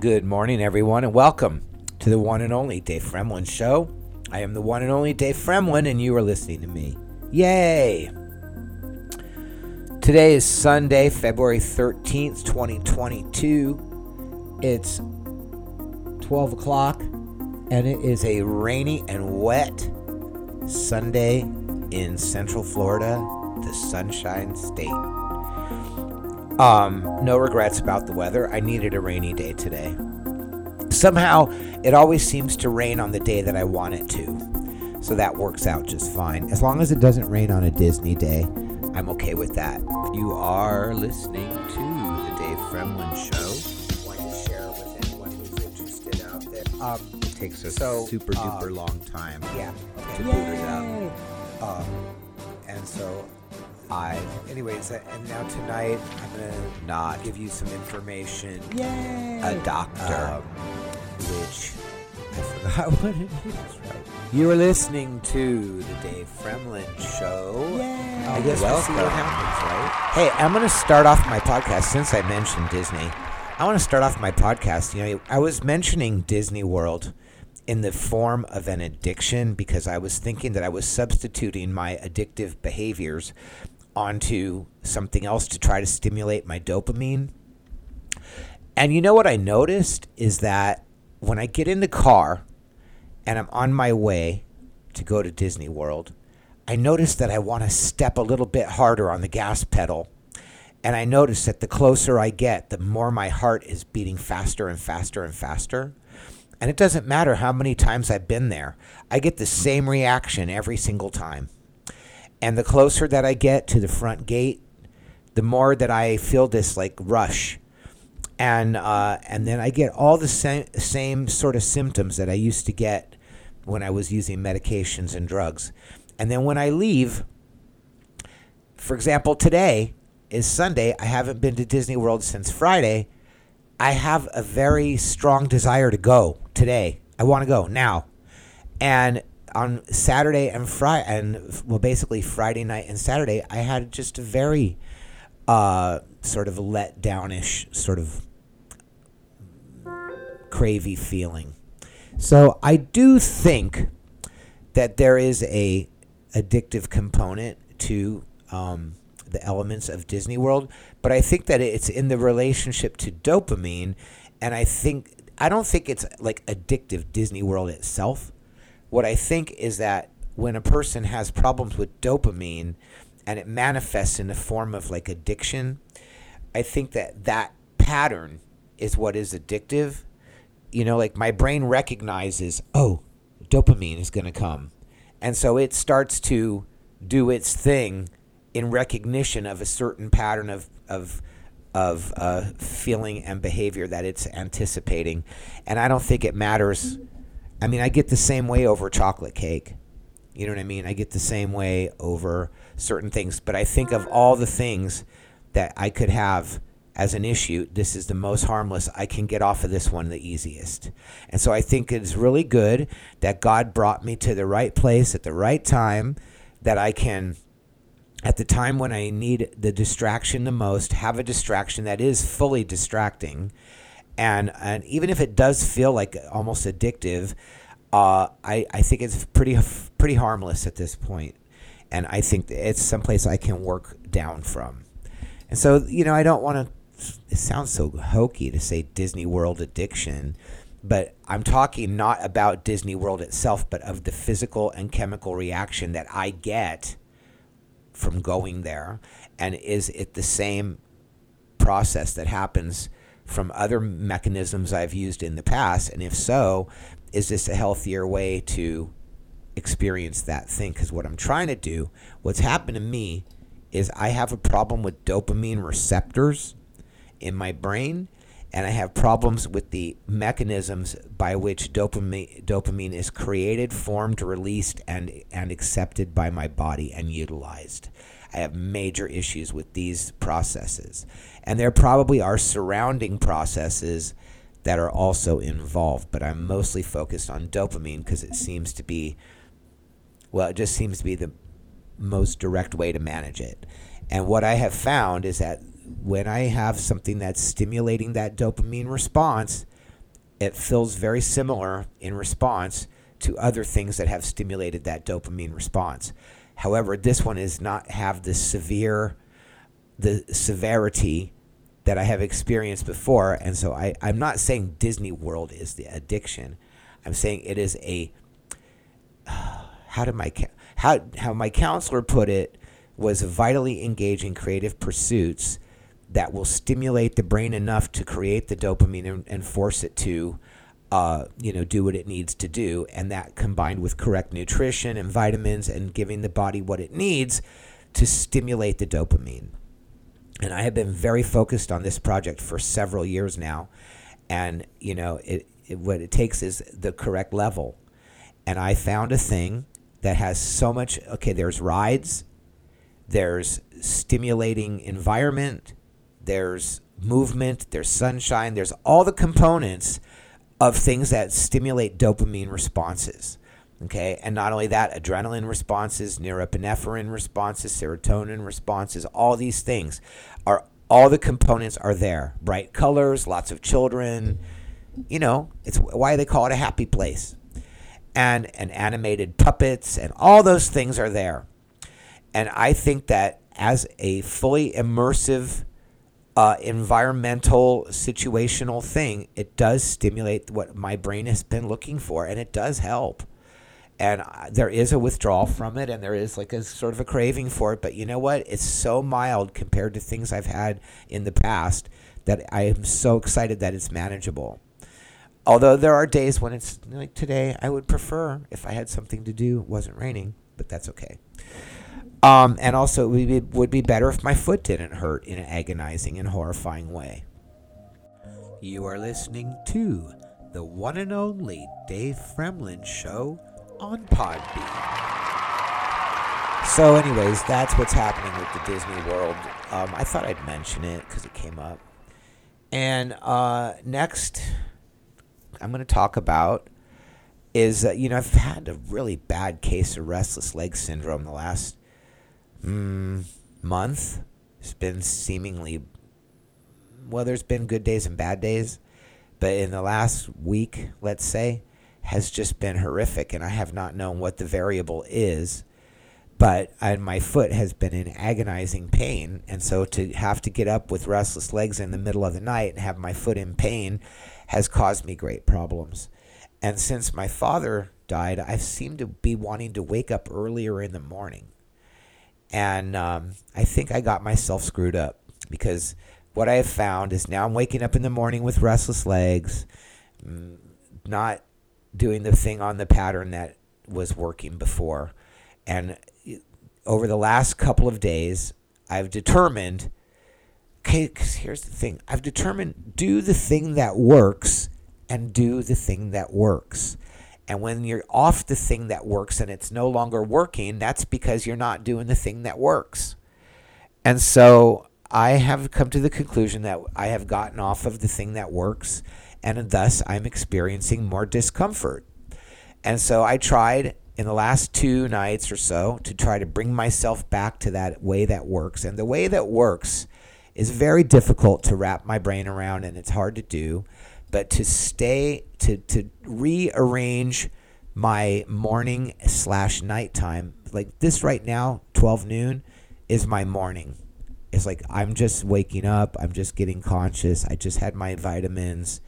Good morning, everyone, and welcome to the one and only Dave Fremlin Show. I am the one and only Dave Fremlin, and you are listening to me. Yay! Today is Sunday, February 13th, 2022. It's 12 o'clock, and it is a rainy and wet Sunday in Central Florida, the Sunshine State. Um, no regrets about the weather. I needed a rainy day today. Somehow, it always seems to rain on the day that I want it to. So that works out just fine. As long as it doesn't rain on a Disney day, I'm okay with that. You are listening to the Dave Fremlin Show. I Want to share with anyone who's interested out there. Um, it takes a So, super duper um, long time Yeah. to boot it up. Um, and so I, anyways, uh, and now tonight I'm gonna not give you some information. Yay. A doctor, which I forgot what it is. Right. You are listening to the Dave Fremlin Show. Yay. I guess we'll see what happens, right? Hey, I'm going to start off my podcast since I mentioned Disney. I want to start off my podcast. You know, I was mentioning Disney World in the form of an addiction because I was thinking that I was substituting my addictive behaviors onto something else to try to stimulate my dopamine. And you know what I noticed is that when I get in the car and I'm on my way to go to Disney World, I notice that I want to step a little bit harder on the gas pedal. And I notice that the closer I get, the more my heart is beating faster and faster and faster. And it doesn't matter how many times I've been there, I get the same reaction every single time. And the closer that I get to the front gate, the more that I feel this like rush. And uh, and then I get all the same same sort of symptoms that I used to get when I was using medications and drugs. And then when I leave, for example, today is Sunday. I haven't been to Disney World since Friday. I have a very strong desire to go today. I want to go now. And on Saturday and Friday, and well, basically Friday night and Saturday, I had just a very uh, sort of let downish, sort of cravey feeling. So I do think that there is a addictive component to um, the elements of Disney World, but I think that it's in the relationship to dopamine, and I think I don't think it's like addictive Disney World itself. What I think is that when a person has problems with dopamine and it manifests in the form of like addiction, I think that that pattern is what is addictive. You know, like my brain recognizes, oh, dopamine is going to come. And so it starts to do its thing in recognition of a certain pattern of, of, of uh, feeling and behavior that it's anticipating. And I don't think it matters. I mean, I get the same way over chocolate cake. You know what I mean? I get the same way over certain things. But I think of all the things that I could have as an issue, this is the most harmless. I can get off of this one the easiest. And so I think it's really good that God brought me to the right place at the right time, that I can, at the time when I need the distraction the most, have a distraction that is fully distracting. And, and even if it does feel like almost addictive, uh, I, I think it's pretty pretty harmless at this point, and I think it's someplace I can work down from. And so, you know, I don't want to. It sounds so hokey to say Disney World addiction, but I'm talking not about Disney World itself, but of the physical and chemical reaction that I get from going there. And is it the same process that happens from other mechanisms I've used in the past? And if so, is this a healthier way to experience that thing? Because what I'm trying to do, what's happened to me, is I have a problem with dopamine receptors in my brain, and I have problems with the mechanisms by which dopamine dopamine is created, formed, released, and and accepted by my body and utilized. I have major issues with these processes, and there probably are surrounding processes that are also involved. But I'm mostly focused on dopamine because it seems to be, well, it just seems to be the most direct way to manage it. And what I have found is that when I have something that's stimulating that dopamine response, it feels very similar in response to other things that have stimulated that dopamine response. However, this one is not have the severe the severity that I have experienced before. And so I, I'm not saying Disney World is the addiction. I'm saying it is a how did my how how my counselor put it was vitally engaging creative pursuits that will stimulate the brain enough to create the dopamine and, and force it to uh, you know do what it needs to do. And that combined with correct nutrition and vitamins and giving the body what it needs to stimulate the dopamine. And I have been very focused on this project for several years now. And you know it, it what it takes is the correct level. And I found a thing that has so much okay there's rides there's stimulating environment there's movement there's sunshine there's all the components of things that stimulate dopamine responses okay? And not only that adrenaline responses norepinephrine responses serotonin responses all these things are all the components are there bright colors lots of children you know it's why they call it a happy place. And and animated puppets and all those things are there. And I think that as a fully immersive uh, environmental situational thing, it does stimulate what my brain has been looking for, and it does help. And there is a withdrawal from it, and there is like a sort of a craving for it. But you know what? It's so mild compared to things I've had in the past that I am so excited that it's manageable. Although there are days when it's like today, I would prefer if I had something to do, it wasn't raining, but that's okay. Um, and also, it would be, would be better if my foot didn't hurt in an agonizing and horrifying way. You are listening to the one and only Dave Fremlin Show on Podbean. So, anyways, that's what's happening with the Disney World. Um, I thought I'd mention it because it came up. And uh, next, I'm going to talk about is uh, you know I've had a really bad case of restless leg syndrome the last mm, month. It's been seemingly well. There's been good days and bad days, but in the last week, let's say, has just been horrific, and I have not known what the variable is. But I, my foot has been in agonizing pain, and so to have to get up with restless legs in the middle of the night and have my foot in pain has caused me great problems. And since my father died, I've seemed to be wanting to wake up earlier in the morning. And um, I think I got myself screwed up because what I have found is now I'm waking up in the morning with restless legs, mm, not doing the thing on the pattern that was working before. And over the last couple of days, I've determined Okay, here's the thing I've determined do the thing that works and do the thing that works. And when you're off the thing that works and it's no longer working, that's because you're not doing the thing that works. And so I have come to the conclusion that I have gotten off of the thing that works, and thus I'm experiencing more discomfort. And so I tried in the last two nights or so to try to bring myself back to that way that works. And the way that works is very difficult to wrap my brain around and it's hard to do. But to stay, to, to rearrange my morning slash nighttime, like this right now, 12 noon, is my morning. It's like I'm just waking up, I'm just getting conscious, I just had my vitamins.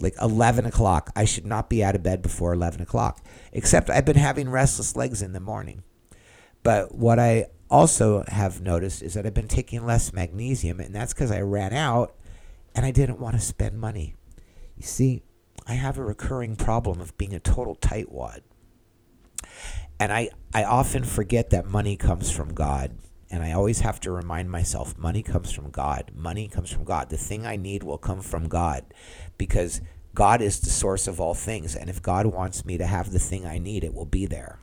Like 11 o'clock. I should not be out of bed before 11 o'clock. Except I've been having restless legs in the morning. But what I also have noticed is that I've been taking less magnesium, and that's because I ran out and I didn't want to spend money. You see, I have a recurring problem of being a total tightwad. And I, I often forget that money comes from God. And I always have to remind myself money comes from God. Money comes from God. The thing I need will come from God because God is the source of all things. And if God wants me to have the thing I need, it will be there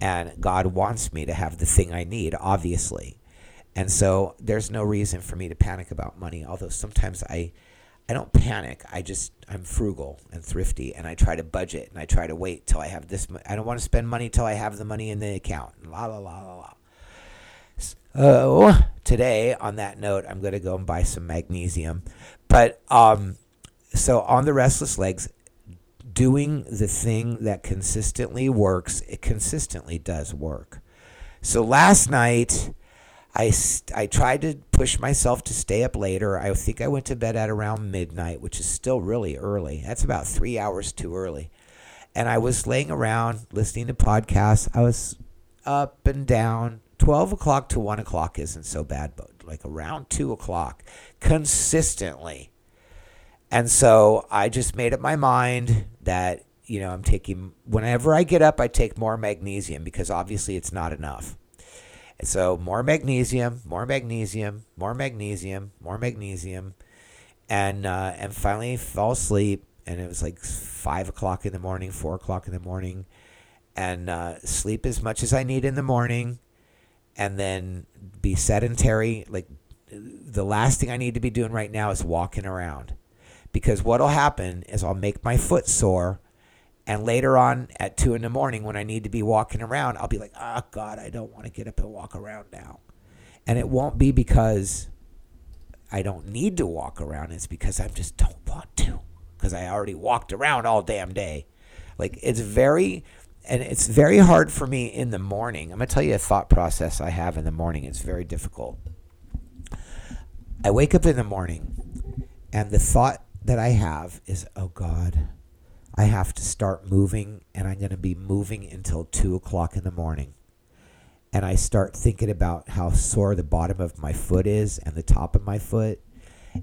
and God wants me to have the thing I need, obviously. And so there's no reason for me to panic about money, although sometimes I I don't panic. I just I'm frugal and thrifty and I try to budget and I try to wait till I have this I don't want to spend money till I have the money in the account. La la la la la. So today on that note, I'm going to go and buy some magnesium. But um so on the restless legs, doing the thing that consistently works, it consistently does work. So last night, I, I tried to push myself to stay up later. I think I went to bed at around midnight, which is still really early. That's about three hours too early. And I was laying around listening to podcasts. I was up and down. 12 o'clock to 1 o'clock isn't so bad, but like around 2 o'clock consistently. And so I just made up my mind that, you know, I'm taking, whenever I get up, I take more magnesium because obviously it's not enough. So more magnesium, more magnesium, more magnesium, more magnesium, and uh, and finally fall asleep. And it was like five o'clock in the morning, four o'clock in the morning, and uh, sleep as much as I need in the morning, and then be sedentary. Like the last thing I need to be doing right now is walking around, because what'll happen is I'll make my foot sore and later on at two in the morning, when I need to be walking around, I'll be like, oh, God, I don't want to get up and walk around now. And it won't be because I don't need to walk around. It's because I just don't want to because I already walked around all damn day. Like it's very, and it's very hard for me in the morning. I'm going to tell you a thought process I have in the morning. It's very difficult. I wake up in the morning and the thought that I have is, oh God, I have to start moving, and I'm going to be moving until 2 o'clock in the morning. And I start thinking about how sore the bottom of my foot is and the top of my foot.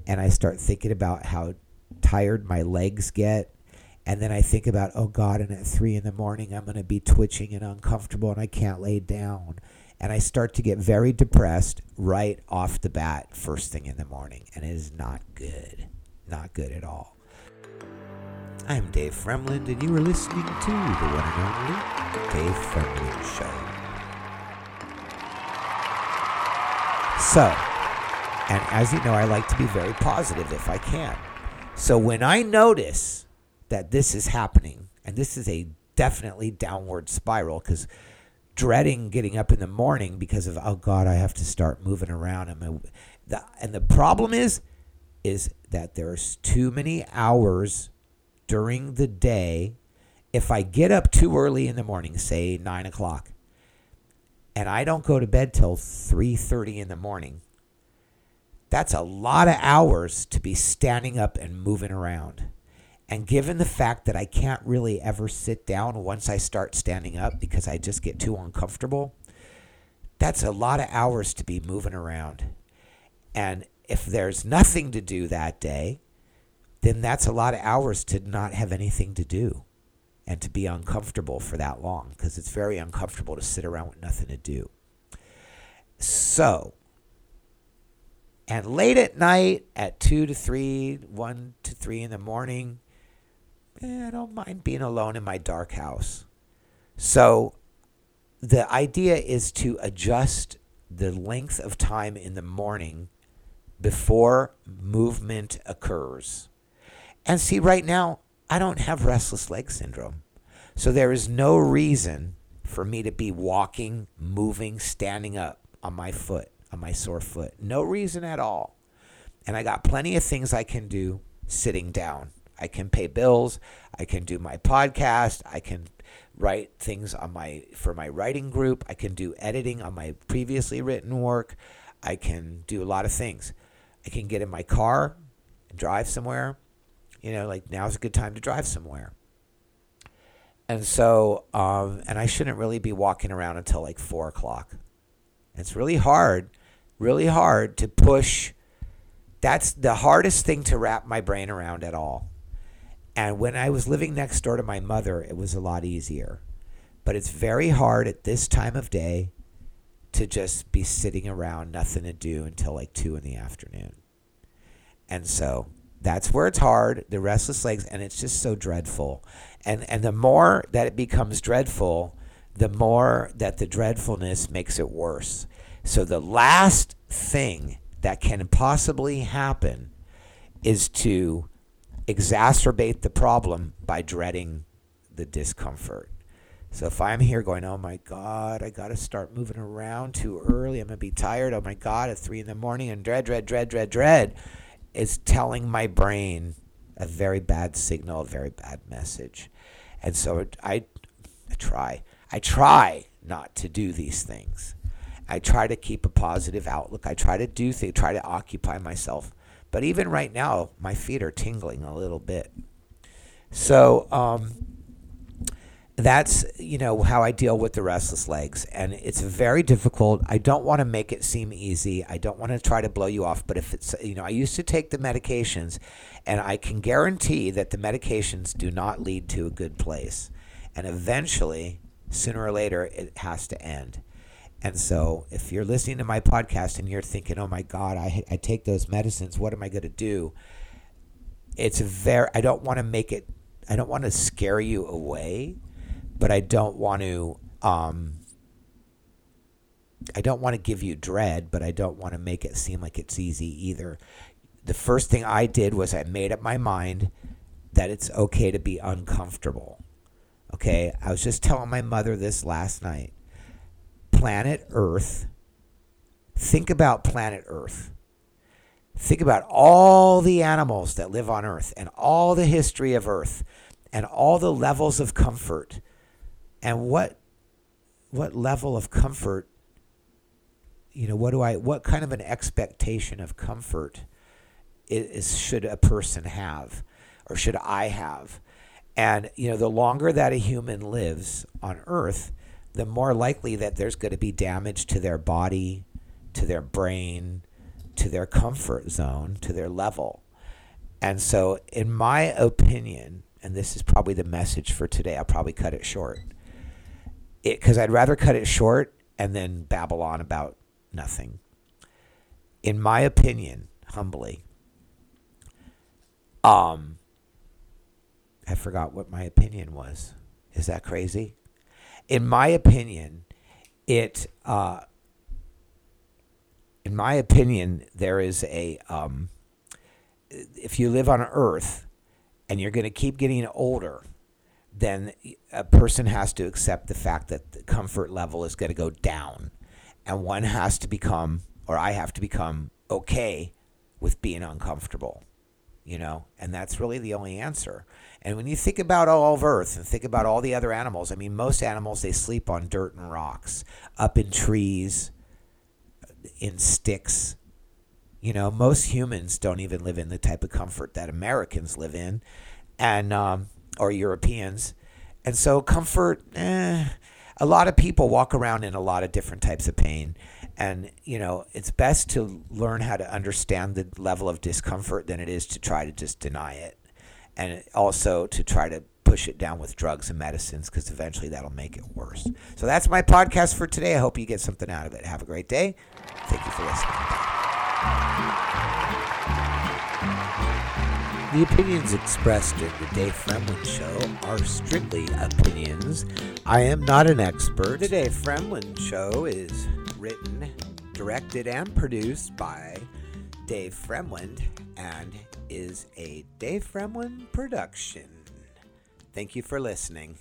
And I start thinking about how tired my legs get. And then I think about, oh God, and at 3 in the morning, I'm going to be twitching and uncomfortable and I can't lay down. And I start to get very depressed right off the bat, first thing in the morning. And it is not good. Not good at all. I'm Dave Fremlin, and you are listening to the one and only Dave Fremlin Show. So, and as you know, I like to be very positive if I can. So when I notice that this is happening, and this is a definitely downward spiral, because dreading getting up in the morning because of oh god, I have to start moving around, and the and the problem is, is that there's too many hours during the day, if I get up too early in the morning, say nine o'clock, and I don't go to bed till three thirty in the morning, that's a lot of hours to be standing up and moving around. And given the fact that I can't really ever sit down once I start standing up because I just get too uncomfortable, that's a lot of hours to be moving around. And if there's nothing to do that day, then that's a lot of hours to not have anything to do and to be uncomfortable for that long because it's very uncomfortable to sit around with nothing to do. So, and late at night at 2 to 3, 1 to 3 in the morning, eh, I don't mind being alone in my dark house. So, the idea is to adjust the length of time in the morning before movement occurs. And see, right now, I don't have restless leg syndrome. So there is no reason for me to be walking, moving, standing up on my foot, on my sore foot. No reason at all. And I got plenty of things I can do sitting down. I can pay bills, I can do my podcast, I can write things on my for my writing group, I can do editing on my previously written work, I can do a lot of things. I can get in my car and drive somewhere you know, like now's a good time to drive somewhere. And so, um, and I shouldn't really be walking around until like four o'clock. It's really hard, really hard to push. That's the hardest thing to wrap my brain around at all. And when I was living next door to my mother, it was a lot easier. But it's very hard at this time of day to just be sitting around, nothing to do until like two in the afternoon. And so that's where it's hard, the restless legs, and it's just so dreadful. And and the more that it becomes dreadful, the more that the dreadfulness makes it worse. So the last thing that can possibly happen is to exacerbate the problem by dreading the discomfort. So if I'm here going, oh my God, I got to start moving around too early. I'm going to be tired. Oh my God, at three in the morning and dread, dread, dread, dread, dread is telling my brain a very bad signal, a very bad message. And so I, I try. I try not to do these things. I try to keep a positive outlook. I try to do things, try to occupy myself. But even right now, my feet are tingling a little bit. So um, that's you know how I deal with the restless legs, and it's very difficult. I don't want to make it seem easy. I don't want to try to blow you off. But if it's you know, I used to take the medications, and I can guarantee that the medications do not lead to a good place, and eventually, sooner or later, it has to end. And so, if you're listening to my podcast and you're thinking, "Oh my God, I I take those medicines. What am I going to do?" It's very. I don't want to make it. I don't want to scare you away but I don't want to. Um, I don't want to give you dread, but I don't want to make it seem like it's easy either. The first thing I did was I made up my mind that it's okay to be uncomfortable. Okay, I was just telling my mother this last night. Planet Earth, think about planet Earth. Think about all the animals that live on Earth and all the history of Earth and all the levels of comfort and what what level of comfort you know what do i what kind of an expectation of comfort is, should a person have or should i have? And you know the longer that a human lives on earth the more likely that there's going to be damage to their body to their brain to their comfort zone to their level. And so in my opinion and this is probably the message for today i'll probably cut it short because I'd rather cut it short and then babble on about nothing. In my opinion, humbly, um, I forgot what my opinion was. Is that crazy? In my opinion, it. Uh, in my opinion, there is a. Um, if you live on Earth, and you're going to keep getting older, then a person has to accept the fact that the comfort level is going to go down. And one has to become, or I have to become, okay with being uncomfortable, you know? And that's really the only answer. And when you think about all of Earth and think about all the other animals, I mean, most animals, they sleep on dirt and rocks, up in trees, in sticks. You know, most humans don't even live in the type of comfort that Americans live in. And, um, or Europeans. And so comfort, eh, a lot of people walk around in a lot of different types of pain. And, you know, it's best to learn how to understand the level of discomfort than it is to try to just deny it. And also to try to push it down with drugs and medicines because eventually that'll make it worse. So that's my podcast for today. I hope you get something out of it. Have a great day. Thank you for listening. The opinions expressed in the Dave Fremlin Show are strictly opinions. I am not an expert. The Dave Fremlin Show is written, directed, and produced by Dave Fremlin and is a Dave Fremlin production. Thank you for listening.